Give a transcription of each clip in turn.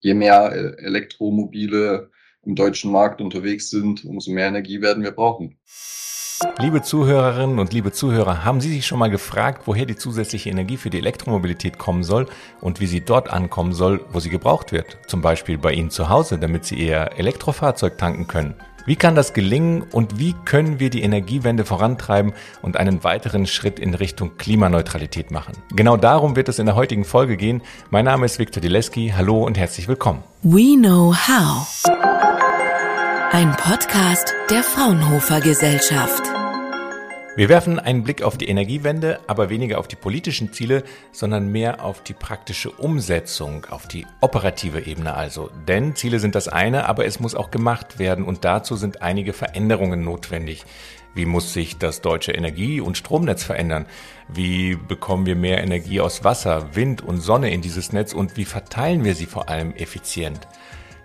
je mehr äh, Elektromobile im deutschen Markt unterwegs sind, umso mehr Energie werden wir brauchen. Liebe Zuhörerinnen und liebe Zuhörer, haben Sie sich schon mal gefragt, woher die zusätzliche Energie für die Elektromobilität kommen soll und wie sie dort ankommen soll, wo sie gebraucht wird? Zum Beispiel bei Ihnen zu Hause, damit Sie Ihr Elektrofahrzeug tanken können. Wie kann das gelingen und wie können wir die Energiewende vorantreiben und einen weiteren Schritt in Richtung Klimaneutralität machen? Genau darum wird es in der heutigen Folge gehen. Mein Name ist Viktor Dileski. Hallo und herzlich willkommen. We Know How. Ein Podcast der Fraunhofer Gesellschaft. Wir werfen einen Blick auf die Energiewende, aber weniger auf die politischen Ziele, sondern mehr auf die praktische Umsetzung, auf die operative Ebene also. Denn Ziele sind das eine, aber es muss auch gemacht werden und dazu sind einige Veränderungen notwendig. Wie muss sich das deutsche Energie- und Stromnetz verändern? Wie bekommen wir mehr Energie aus Wasser, Wind und Sonne in dieses Netz und wie verteilen wir sie vor allem effizient?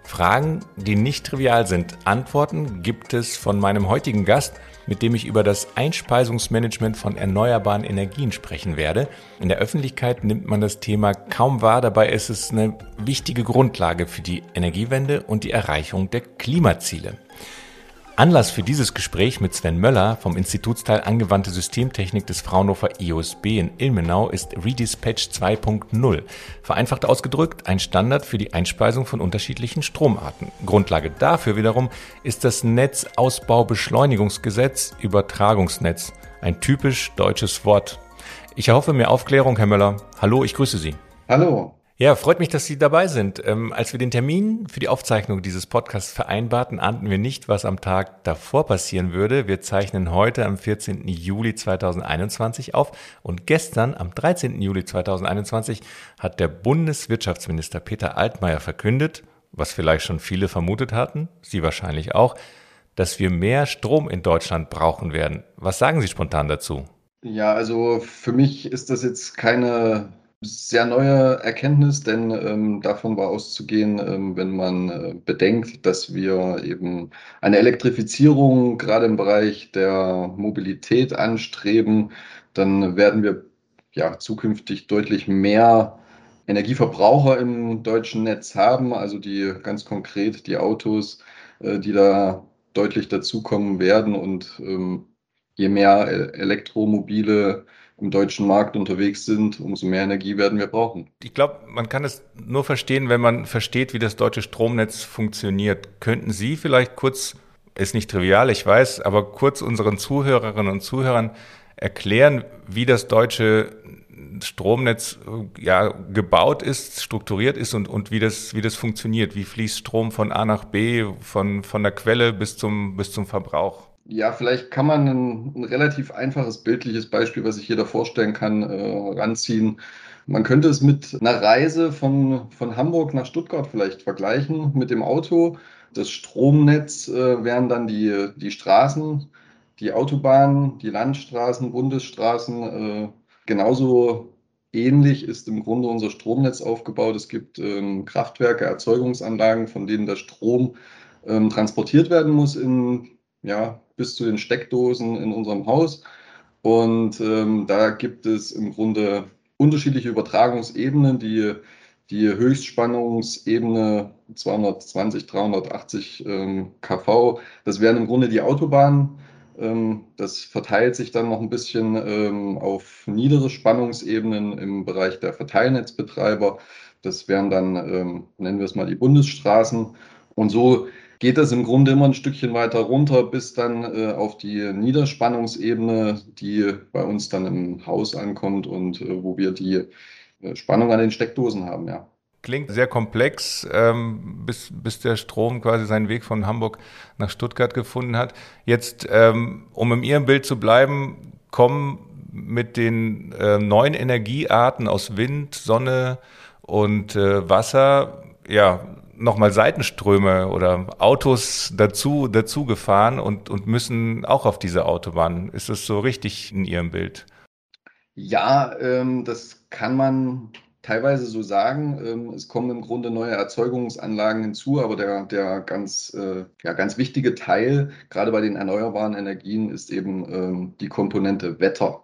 Fragen, die nicht trivial sind. Antworten gibt es von meinem heutigen Gast, mit dem ich über das Einspeisungsmanagement von erneuerbaren Energien sprechen werde. In der Öffentlichkeit nimmt man das Thema kaum wahr, dabei ist es eine wichtige Grundlage für die Energiewende und die Erreichung der Klimaziele. Anlass für dieses Gespräch mit Sven Möller vom Institutsteil Angewandte Systemtechnik des Fraunhofer IOSB in Ilmenau ist Redispatch 2.0. Vereinfacht ausgedrückt ein Standard für die Einspeisung von unterschiedlichen Stromarten. Grundlage dafür wiederum ist das Netzausbaubeschleunigungsgesetz Übertragungsnetz. Ein typisch deutsches Wort. Ich erhoffe mir Aufklärung, Herr Möller. Hallo, ich grüße Sie. Hallo. Ja, freut mich, dass Sie dabei sind. Ähm, als wir den Termin für die Aufzeichnung dieses Podcasts vereinbarten, ahnten wir nicht, was am Tag davor passieren würde. Wir zeichnen heute am 14. Juli 2021 auf und gestern am 13. Juli 2021 hat der Bundeswirtschaftsminister Peter Altmaier verkündet, was vielleicht schon viele vermutet hatten, Sie wahrscheinlich auch, dass wir mehr Strom in Deutschland brauchen werden. Was sagen Sie spontan dazu? Ja, also für mich ist das jetzt keine sehr neue Erkenntnis, denn ähm, davon war auszugehen, ähm, wenn man äh, bedenkt, dass wir eben eine Elektrifizierung gerade im Bereich der Mobilität anstreben, dann werden wir ja zukünftig deutlich mehr Energieverbraucher im deutschen Netz haben, also die ganz konkret die Autos, äh, die da deutlich dazukommen werden und ähm, je mehr äh, Elektromobile im deutschen Markt unterwegs sind, umso mehr Energie werden wir brauchen. Ich glaube, man kann es nur verstehen, wenn man versteht, wie das deutsche Stromnetz funktioniert. Könnten Sie vielleicht kurz, ist nicht trivial, ich weiß, aber kurz unseren Zuhörerinnen und Zuhörern erklären, wie das deutsche Stromnetz ja, gebaut ist, strukturiert ist und, und wie, das, wie das funktioniert. Wie fließt Strom von A nach B, von, von der Quelle bis zum, bis zum Verbrauch? Ja, vielleicht kann man ein, ein, relativ einfaches bildliches Beispiel, was sich jeder vorstellen kann, äh, ranziehen. Man könnte es mit einer Reise von, von Hamburg nach Stuttgart vielleicht vergleichen mit dem Auto. Das Stromnetz äh, wären dann die, die Straßen, die Autobahnen, die Landstraßen, Bundesstraßen. Äh, genauso ähnlich ist im Grunde unser Stromnetz aufgebaut. Es gibt ähm, Kraftwerke, Erzeugungsanlagen, von denen der Strom ähm, transportiert werden muss in ja, bis zu den Steckdosen in unserem Haus. Und ähm, da gibt es im Grunde unterschiedliche Übertragungsebenen. Die, die Höchstspannungsebene 220, 380 ähm, kV, das wären im Grunde die Autobahnen. Ähm, das verteilt sich dann noch ein bisschen ähm, auf niedere Spannungsebenen im Bereich der Verteilnetzbetreiber. Das wären dann, ähm, nennen wir es mal, die Bundesstraßen. Und so geht das im Grunde immer ein Stückchen weiter runter bis dann äh, auf die Niederspannungsebene, die bei uns dann im Haus ankommt und äh, wo wir die äh, Spannung an den Steckdosen haben, ja. Klingt sehr komplex, ähm, bis, bis der Strom quasi seinen Weg von Hamburg nach Stuttgart gefunden hat. Jetzt, ähm, um in Ihrem Bild zu bleiben, kommen mit den äh, neuen Energiearten aus Wind, Sonne und äh, Wasser ja nochmal Seitenströme oder Autos dazu, dazu gefahren und, und müssen auch auf diese Autobahn. Ist das so richtig in Ihrem Bild? Ja, ähm, das kann man teilweise so sagen. Ähm, es kommen im Grunde neue Erzeugungsanlagen hinzu, aber der, der ganz, äh, ja, ganz wichtige Teil, gerade bei den erneuerbaren Energien, ist eben ähm, die Komponente Wetter.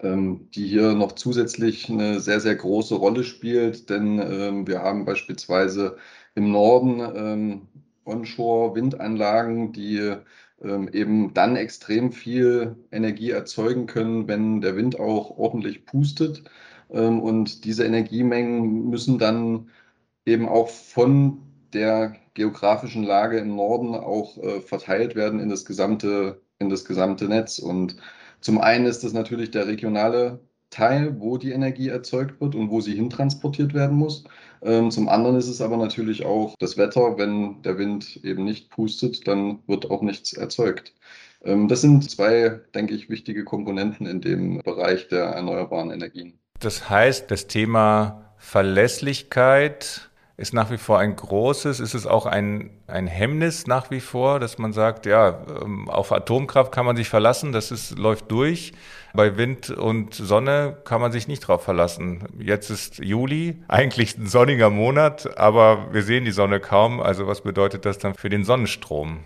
ähm, die hier noch zusätzlich eine sehr, sehr große Rolle spielt, denn ähm, wir haben beispielsweise im Norden ähm, Onshore-Windanlagen, die ähm, eben dann extrem viel Energie erzeugen können, wenn der Wind auch ordentlich pustet. Ähm, und diese Energiemengen müssen dann eben auch von der geografischen Lage im Norden auch äh, verteilt werden in das gesamte, in das gesamte Netz. Und zum einen ist das natürlich der regionale Teil, wo die Energie erzeugt wird und wo sie hintransportiert werden muss. Ähm, zum anderen ist es aber natürlich auch das Wetter. Wenn der Wind eben nicht pustet, dann wird auch nichts erzeugt. Ähm, das sind zwei, denke ich, wichtige Komponenten in dem Bereich der erneuerbaren Energien. Das heißt, das Thema Verlässlichkeit ist nach wie vor ein großes. Ist es auch ein, ein Hemmnis nach wie vor, dass man sagt, ja, ähm, auf Atomkraft kann man sich verlassen, das ist, läuft durch. Bei Wind und Sonne kann man sich nicht drauf verlassen. Jetzt ist Juli, eigentlich ein sonniger Monat, aber wir sehen die Sonne kaum. Also was bedeutet das dann für den Sonnenstrom?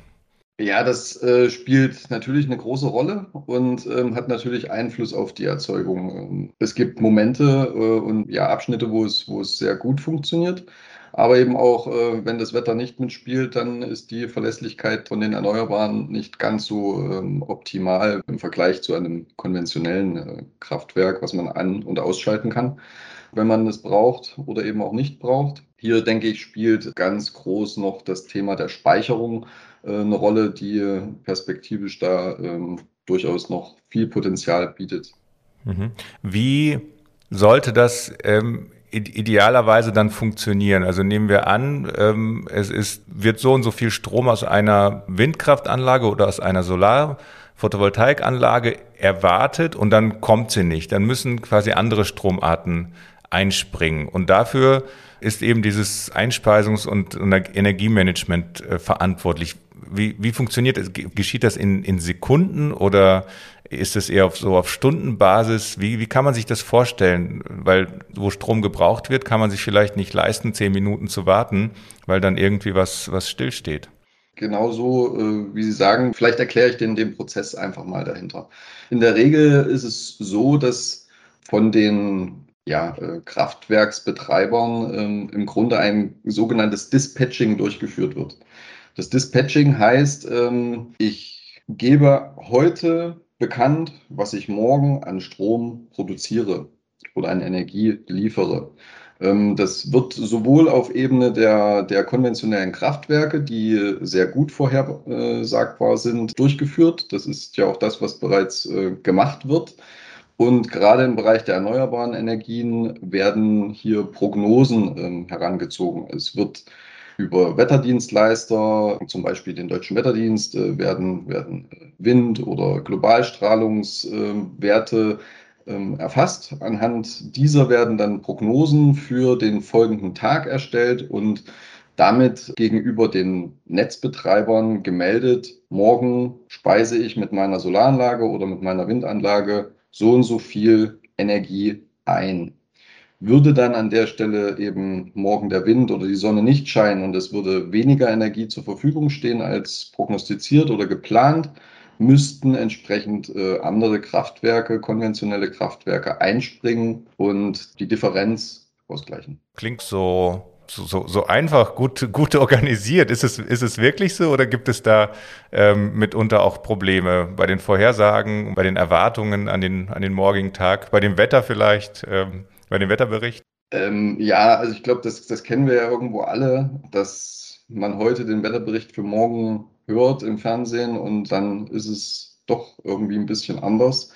Ja, das äh, spielt natürlich eine große Rolle und ähm, hat natürlich Einfluss auf die Erzeugung. Es gibt Momente äh, und ja, Abschnitte, wo es, wo es sehr gut funktioniert. Aber eben auch, äh, wenn das Wetter nicht mitspielt, dann ist die Verlässlichkeit von den Erneuerbaren nicht ganz so ähm, optimal im Vergleich zu einem konventionellen äh, Kraftwerk, was man an- und ausschalten kann, wenn man es braucht oder eben auch nicht braucht. Hier, denke ich, spielt ganz groß noch das Thema der Speicherung äh, eine Rolle, die perspektivisch da ähm, durchaus noch viel Potenzial bietet. Mhm. Wie sollte das ähm, idealerweise dann funktionieren? Also nehmen wir an, ähm, es ist, wird so und so viel Strom aus einer Windkraftanlage oder aus einer Solar Photovoltaikanlage erwartet und dann kommt sie nicht. Dann müssen quasi andere Stromarten einspringen. Und dafür ist eben dieses Einspeisungs- und Energiemanagement äh, verantwortlich. Wie, wie funktioniert es? Geschieht das in, in Sekunden oder ist es eher auf, so auf Stundenbasis? Wie, wie kann man sich das vorstellen? Weil wo Strom gebraucht wird, kann man sich vielleicht nicht leisten, zehn Minuten zu warten, weil dann irgendwie was, was stillsteht. Genauso, äh, wie Sie sagen, vielleicht erkläre ich den, den Prozess einfach mal dahinter. In der Regel ist es so, dass von den ja, äh, Kraftwerksbetreibern ähm, im Grunde ein sogenanntes Dispatching durchgeführt wird. Das Dispatching heißt, ähm, ich gebe heute bekannt, was ich morgen an Strom produziere oder an Energie liefere. Ähm, das wird sowohl auf Ebene der, der konventionellen Kraftwerke, die sehr gut vorhersagbar sind, durchgeführt. Das ist ja auch das, was bereits äh, gemacht wird. Und gerade im Bereich der erneuerbaren Energien werden hier Prognosen ähm, herangezogen. Es wird über Wetterdienstleister, zum Beispiel den Deutschen Wetterdienst, äh, werden, werden Wind- oder Globalstrahlungswerte ähm, erfasst. Anhand dieser werden dann Prognosen für den folgenden Tag erstellt und damit gegenüber den Netzbetreibern gemeldet, morgen speise ich mit meiner Solaranlage oder mit meiner Windanlage so und so viel Energie ein. Würde dann an der Stelle eben morgen der Wind oder die Sonne nicht scheinen und es würde weniger Energie zur Verfügung stehen als prognostiziert oder geplant, müssten entsprechend äh, andere Kraftwerke, konventionelle Kraftwerke einspringen und die Differenz ausgleichen. Klingt so so, so einfach, gut, gut organisiert. Ist es, ist es wirklich so oder gibt es da ähm, mitunter auch Probleme bei den Vorhersagen, bei den Erwartungen an den, an den morgigen Tag, bei dem Wetter vielleicht? Ähm, bei dem Wetterbericht? Ähm, ja, also ich glaube, das, das kennen wir ja irgendwo alle, dass man heute den Wetterbericht für morgen hört im Fernsehen und dann ist es doch irgendwie ein bisschen anders.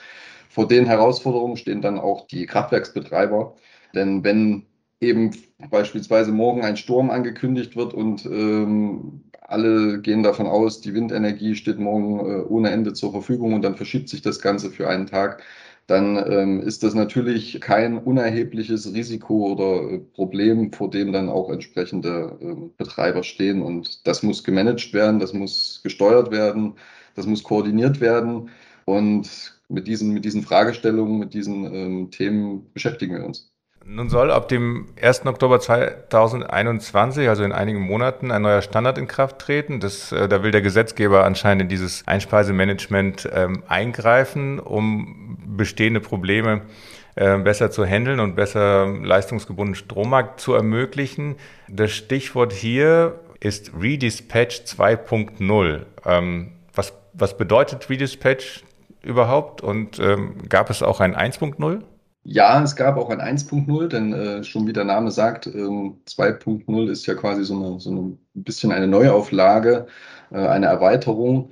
Vor den Herausforderungen stehen dann auch die Kraftwerksbetreiber. Denn wenn eben beispielsweise morgen ein Sturm angekündigt wird und ähm, alle gehen davon aus, die Windenergie steht morgen äh, ohne Ende zur Verfügung und dann verschiebt sich das Ganze für einen Tag, dann ähm, ist das natürlich kein unerhebliches Risiko oder äh, Problem, vor dem dann auch entsprechende äh, Betreiber stehen. Und das muss gemanagt werden, das muss gesteuert werden, das muss koordiniert werden. Und mit diesen, mit diesen Fragestellungen, mit diesen ähm, Themen beschäftigen wir uns. Nun soll ab dem 1. Oktober 2021, also in einigen Monaten, ein neuer Standard in Kraft treten. Das, äh, da will der Gesetzgeber anscheinend in dieses Einspeisemanagement ähm, eingreifen, um bestehende Probleme äh, besser zu handeln und besser leistungsgebundenen Strommarkt zu ermöglichen. Das Stichwort hier ist Redispatch 2.0. Ähm, was, was bedeutet Redispatch überhaupt und ähm, gab es auch ein 1.0? Ja, es gab auch ein 1.0, denn äh, schon wie der Name sagt, ähm, 2.0 ist ja quasi so, eine, so ein bisschen eine Neuauflage, äh, eine Erweiterung.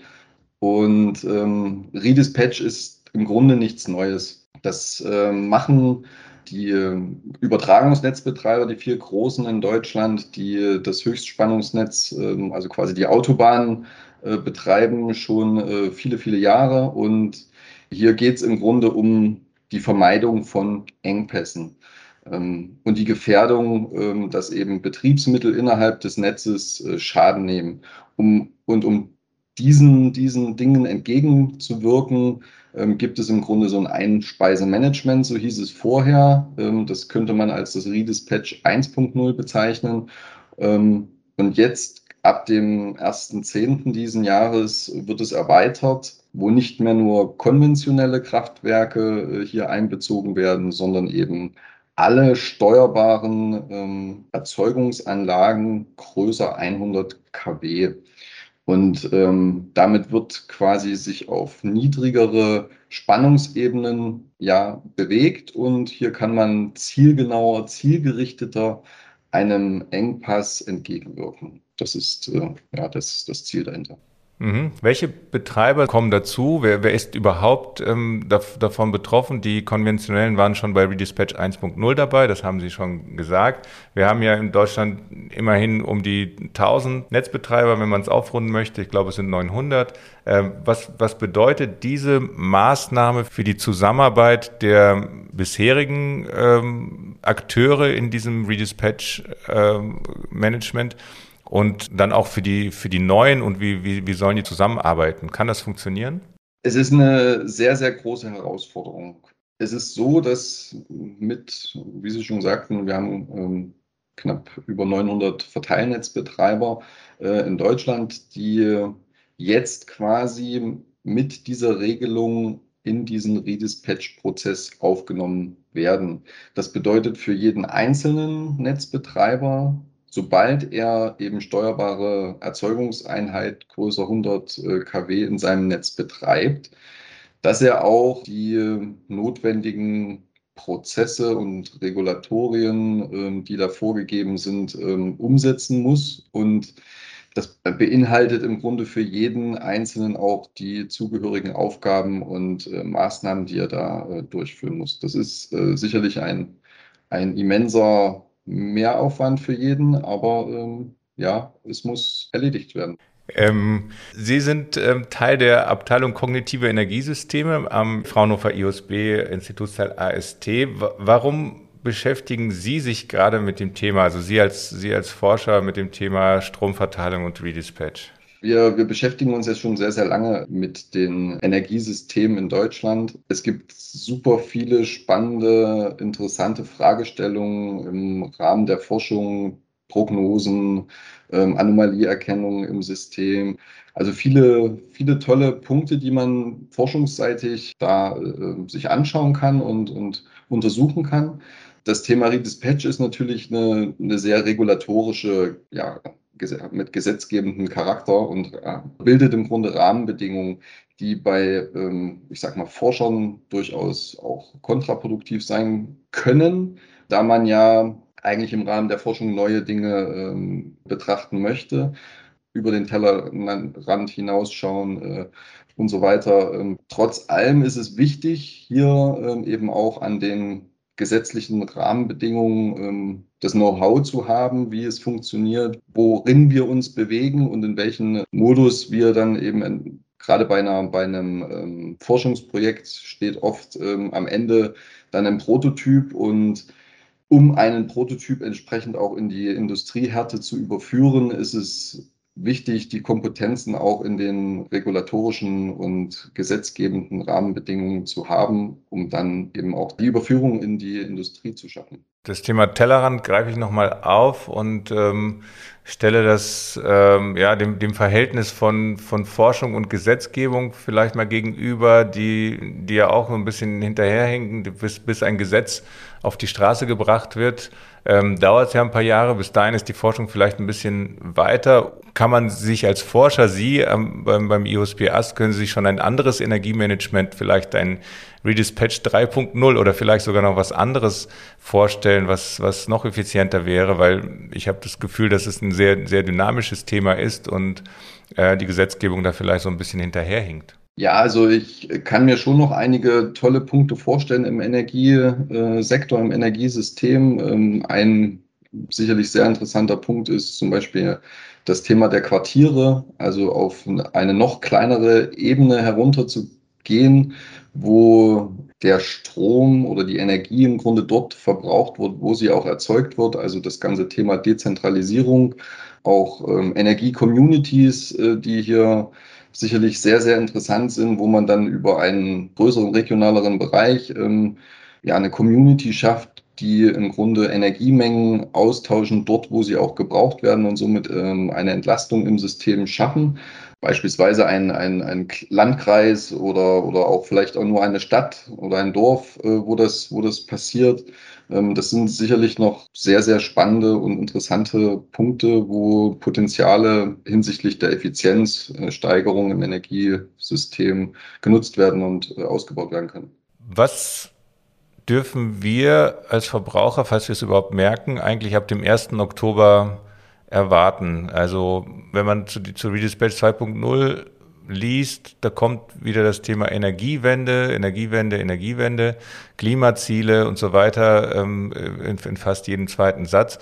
Und ähm, Redispatch ist im Grunde nichts Neues. Das äh, machen die äh, Übertragungsnetzbetreiber, die vier großen in Deutschland, die äh, das Höchstspannungsnetz, ähm, also quasi die Autobahnen äh, betreiben, schon viele, viele Jahre. Und hier geht es im Grunde um die Vermeidung von Engpässen ähm, und die Gefährdung, ähm, dass eben Betriebsmittel innerhalb des Netzes äh, Schaden nehmen. Um, und um diesen, diesen Dingen entgegenzuwirken, ähm, gibt es im Grunde so ein Einspeisemanagement, so hieß es vorher. Ähm, das könnte man als das Redispatch 1.0 bezeichnen. Ähm, und jetzt ab dem 1.10. diesen Jahres wird es erweitert wo nicht mehr nur konventionelle Kraftwerke äh, hier einbezogen werden, sondern eben alle steuerbaren ähm, Erzeugungsanlagen größer 100 kW. Und ähm, damit wird quasi sich auf niedrigere Spannungsebenen ja bewegt und hier kann man zielgenauer, zielgerichteter einem Engpass entgegenwirken. Das ist äh, ja das, das Ziel dahinter. Mhm. Welche Betreiber kommen dazu? Wer, wer ist überhaupt ähm, davon betroffen? Die konventionellen waren schon bei Redispatch 1.0 dabei, das haben Sie schon gesagt. Wir haben ja in Deutschland immerhin um die 1000 Netzbetreiber, wenn man es aufrunden möchte. Ich glaube, es sind 900. Ähm, was, was bedeutet diese Maßnahme für die Zusammenarbeit der bisherigen ähm, Akteure in diesem Redispatch-Management? Ähm, und dann auch für die, für die Neuen und wie, wie, wie sollen die zusammenarbeiten? Kann das funktionieren? Es ist eine sehr, sehr große Herausforderung. Es ist so, dass mit, wie Sie schon sagten, wir haben ähm, knapp über 900 Verteilnetzbetreiber äh, in Deutschland, die jetzt quasi mit dieser Regelung in diesen Redispatch-Prozess aufgenommen werden. Das bedeutet für jeden einzelnen Netzbetreiber sobald er eben steuerbare Erzeugungseinheit größer 100 äh, kW in seinem Netz betreibt, dass er auch die notwendigen Prozesse und Regulatorien, ähm, die da vorgegeben sind, ähm, umsetzen muss. Und das beinhaltet im Grunde für jeden Einzelnen auch die zugehörigen Aufgaben und äh, Maßnahmen, die er da äh, durchführen muss. Das ist sicherlich ein, ein immenser Mehraufwand für jeden, aber ähm, ja, es muss erledigt werden. Ähm, Sie sind ähm, Teil der Abteilung Kognitive Energiesysteme am Fraunhofer IOSB Institutsteil AST. W warum beschäftigen Sie sich gerade mit dem Thema, also Sie als, Sie als Forscher mit dem Thema Stromverteilung und Redispatch? Wir, wir beschäftigen uns jetzt schon sehr, sehr lange mit den Energiesystemen in Deutschland. Es gibt super viele spannende, interessante Fragestellungen im Rahmen der Forschung, Prognosen, ähm, Anomalieerkennung im System. Also viele, viele tolle Punkte, die man forschungsseitig da äh, sich anschauen kann und, und untersuchen kann. Das Thema Redispatch ist natürlich eine, eine sehr regulatorische ja, mit gesetzgebendem Charakter und äh, bildet im Grunde Rahmenbedingungen, die bei, ähm, ich sag mal, Forschern durchaus auch kontraproduktiv sein können, da man ja eigentlich im Rahmen der Forschung neue Dinge ähm, betrachten möchte, über den Tellerrand hinausschauen äh, und so weiter. Ähm, trotz allem ist es wichtig, hier eben auch an den gesetzlichen Rahmenbedingungen das Know-how zu haben, wie es funktioniert, worin wir uns bewegen und in welchen Modus wir dann eben gerade bei, einer, bei einem ähm, Forschungsprojekt steht oft ähm, am Ende dann ein Prototyp und um einen Prototyp entsprechend auch in die Industriehärte zu überführen, ist es wichtig, die Kompetenzen auch in den regulatorischen und gesetzgebenden Rahmenbedingungen zu haben, um dann eben auch die Überführung in die Industrie zu schaffen. Das Thema Tellerrand greife ich nochmal auf und ähm, stelle das ähm, ja, dem, dem Verhältnis von, von Forschung und Gesetzgebung vielleicht mal gegenüber, die, die ja auch ein bisschen hinterherhinken, bis, bis ein Gesetz auf die Straße gebracht wird. Ähm, dauert es ja ein paar Jahre. Bis dahin ist die Forschung vielleicht ein bisschen weiter. Kann man sich als Forscher, Sie ähm, beim, beim IOSP AST, können Sie sich schon ein anderes Energiemanagement, vielleicht ein Redispatch 3.0 oder vielleicht sogar noch was anderes vorstellen, was, was noch effizienter wäre, weil ich habe das Gefühl, dass es ein sehr, sehr dynamisches Thema ist und äh, die Gesetzgebung da vielleicht so ein bisschen hinterherhinkt. Ja, also ich kann mir schon noch einige tolle Punkte vorstellen im Energiesektor, im Energiesystem. Ähm, ein sicherlich sehr interessanter Punkt ist zum Beispiel das Thema der Quartiere, also auf eine noch kleinere Ebene herunterzugehen, wo der Strom oder die Energie im Grunde dort verbraucht wird, wo sie auch erzeugt wird. Also das ganze Thema Dezentralisierung, auch ähm, Energie-Communities, äh, die hier sicherlich sehr, sehr interessant sind, wo man dann über einen größeren, regionaleren Bereich ähm, ja eine Community schafft, die im Grunde Energiemengen austauschen, dort, wo sie auch gebraucht werden und somit ähm, eine Entlastung im System schaffen beispielsweise ein, ein, ein Landkreis oder, oder auch vielleicht auch nur eine Stadt oder ein Dorf, äh, wo, das, wo das passiert. Ähm, das sind sicherlich noch sehr, sehr spannende und interessante Punkte, wo Potenziale hinsichtlich der Effizienzsteigerung im Energiesystem genutzt werden und äh, ausgebaut werden können. Was dürfen wir als Verbraucher, falls wir es überhaupt merken, eigentlich ab dem 1. Oktober erwarten. Also wenn man zu, zu Redispatch 2.0 liest, da kommt wieder das Thema Energiewende, Energiewende, Energiewende, Klimaziele und so weiter ähm, in, in, fast jedem zweiten Satz.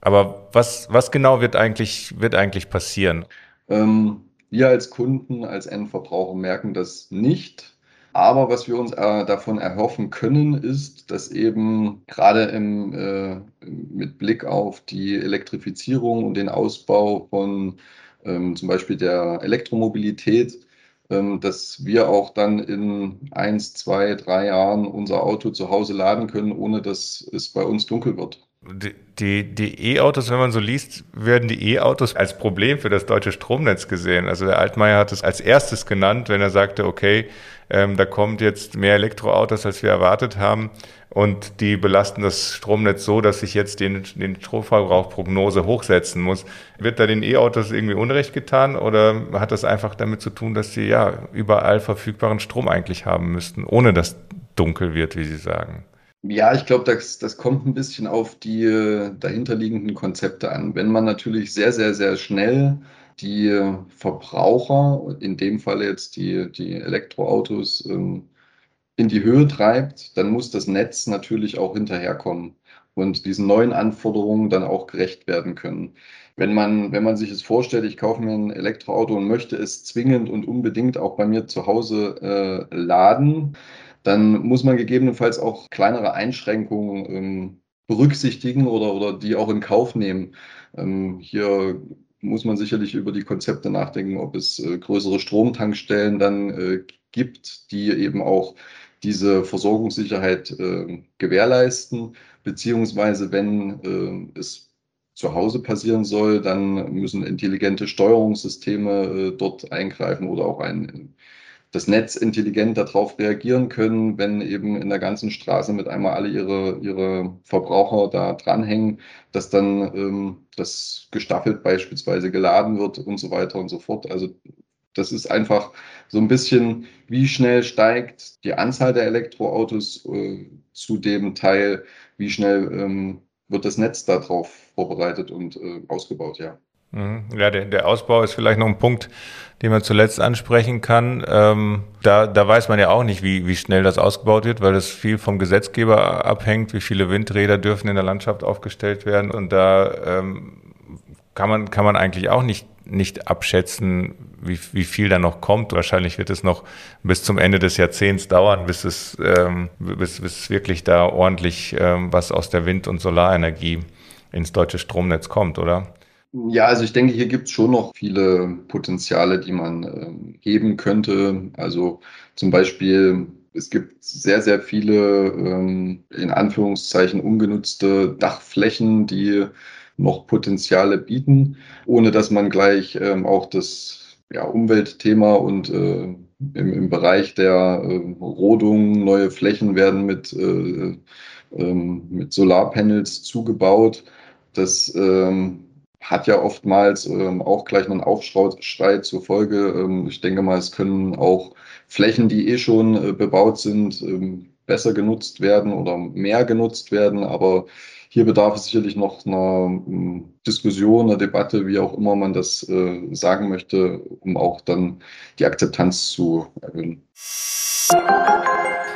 Aber was, was genau wird eigentlich, wird eigentlich passieren? Ähm, wir als Kunden, als Endverbraucher merken das nicht. Aber was wir uns äh, davon erhoffen können, ist, dass eben gerade äh, mit Blick auf die Elektrifizierung und den Ausbau von ähm, zum Beispiel der Elektromobilität, ähm, dass wir auch dann in eins, zwei, drei Jahren unser Auto zu Hause laden können, ohne dass es bei uns dunkel wird. Die, die E-Autos, wenn man so liest, werden die E-Autos als Problem für das deutsche Stromnetz gesehen. Also der Altmaier hat es als erstes genannt, wenn er sagte, okay, ähm, da kommt jetzt mehr Elektroautos, als wir erwartet haben. Und die belasten das Stromnetz so, dass ich jetzt den, den Stromverbrauchprognose hochsetzen muss. Wird da den E-Autos irgendwie Unrecht getan oder hat das einfach damit zu tun, dass sie ja überall verfügbaren Strom eigentlich haben müssten, ohne dass dunkel wird, wie Sie sagen? Ja, ich glaube, das, das kommt ein bisschen auf die äh, dahinterliegenden Konzepte an. Wenn man natürlich sehr, sehr, sehr schnell die Verbraucher, in dem Fall jetzt die, die Elektroautos, ähm, in die Höhe treibt, dann muss das Netz natürlich auch hinterherkommen und diesen neuen Anforderungen dann auch gerecht werden können. Wenn man, wenn man sich es vorstellt, ich kaufe mir ein Elektroauto und möchte es zwingend und unbedingt auch bei mir zu Hause äh, laden, dann muss man gegebenenfalls auch kleinere Einschränkungen ähm, berücksichtigen oder, oder die auch in Kauf nehmen. Ähm, hier muss man sicherlich über die Konzepte nachdenken, ob es äh, größere Stromtankstellen dann äh, gibt, die eben auch diese Versorgungssicherheit äh, gewährleisten, beziehungsweise wenn äh, es zu Hause passieren soll, dann müssen intelligente Steuerungssysteme äh, dort eingreifen oder auch ein das Netz intelligent darauf reagieren können, wenn eben in der ganzen Straße mit einmal alle ihre, ihre Verbraucher da dranhängen, dass dann ähm, das gestaffelt beispielsweise geladen wird und so weiter und so fort. Also das ist einfach so ein bisschen, wie schnell steigt die Anzahl der Elektroautos äh, zu dem Teil, wie schnell ähm, wird das Netz darauf vorbereitet und äh, ausgebaut, ja. Mhm. Ja, der, der Ausbau ist vielleicht noch ein Punkt, den man zuletzt ansprechen kann. Ähm, da, da weiß man ja auch nicht, wie, wie schnell das ausgebaut wird, weil das viel vom Gesetzgeber abhängt, wie viele Windräder dürfen in der Landschaft aufgestellt werden. Und da ähm, kann, man, kann man eigentlich auch nicht, nicht abschätzen, wie, wie viel da noch kommt. Wahrscheinlich wird es noch bis zum Ende des Jahrzehnts dauern, bis es, ähm, bis, bis wirklich da ordentlich ähm, was aus der Wind- und Solarenergie ins deutsche Stromnetz kommt, oder? Ja, also ich denke, hier gibt es schon noch viele Potenziale, die man äh, heben könnte. Also zum Beispiel es gibt sehr, sehr viele ähm, in Anführungszeichen ungenutzte Dachflächen, die noch Potenziale bieten, ohne dass man gleich ähm, auch das ja, Umweltthema und äh, im, im Bereich der äh, Rodung neue Flächen werden mit, äh, ähm, mit Solarpanels zugebaut. Das ähm, hat ja oftmals ähm, auch gleich einen Aufschrei zur Folge. Ähm, ich denke mal, es können auch Flächen, die eh schon äh, bebaut sind, ähm, besser genutzt werden oder mehr genutzt werden. Aber hier bedarf es sicherlich noch einer ähm, Diskussion, einer Debatte, wie auch immer man das äh, sagen möchte, um auch dann die Akzeptanz zu erhöhen.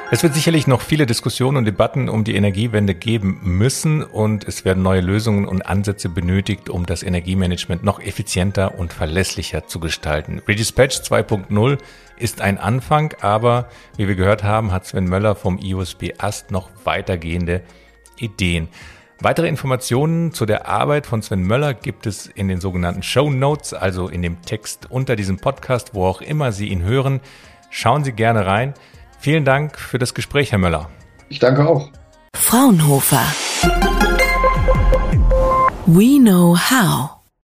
Es wird sicherlich noch viele Diskussionen und Debatten um die Energiewende geben müssen und es werden neue Lösungen und Ansätze benötigt, um das Energiemanagement noch effizienter und verlässlicher zu gestalten. Redispatch 2.0 ist ein Anfang, aber wie wir gehört haben, hat Sven Möller vom IUSB AST noch weitergehende Ideen. Weitere Informationen zu der Arbeit von Sven Möller gibt es in den sogenannten Show Notes, also in dem Text unter diesem Podcast, wo auch immer Sie ihn hören. Schauen Sie gerne rein. Vielen Dank für das Gespräch, Herr Möller. Ich danke auch. Fraunhofer. We know how.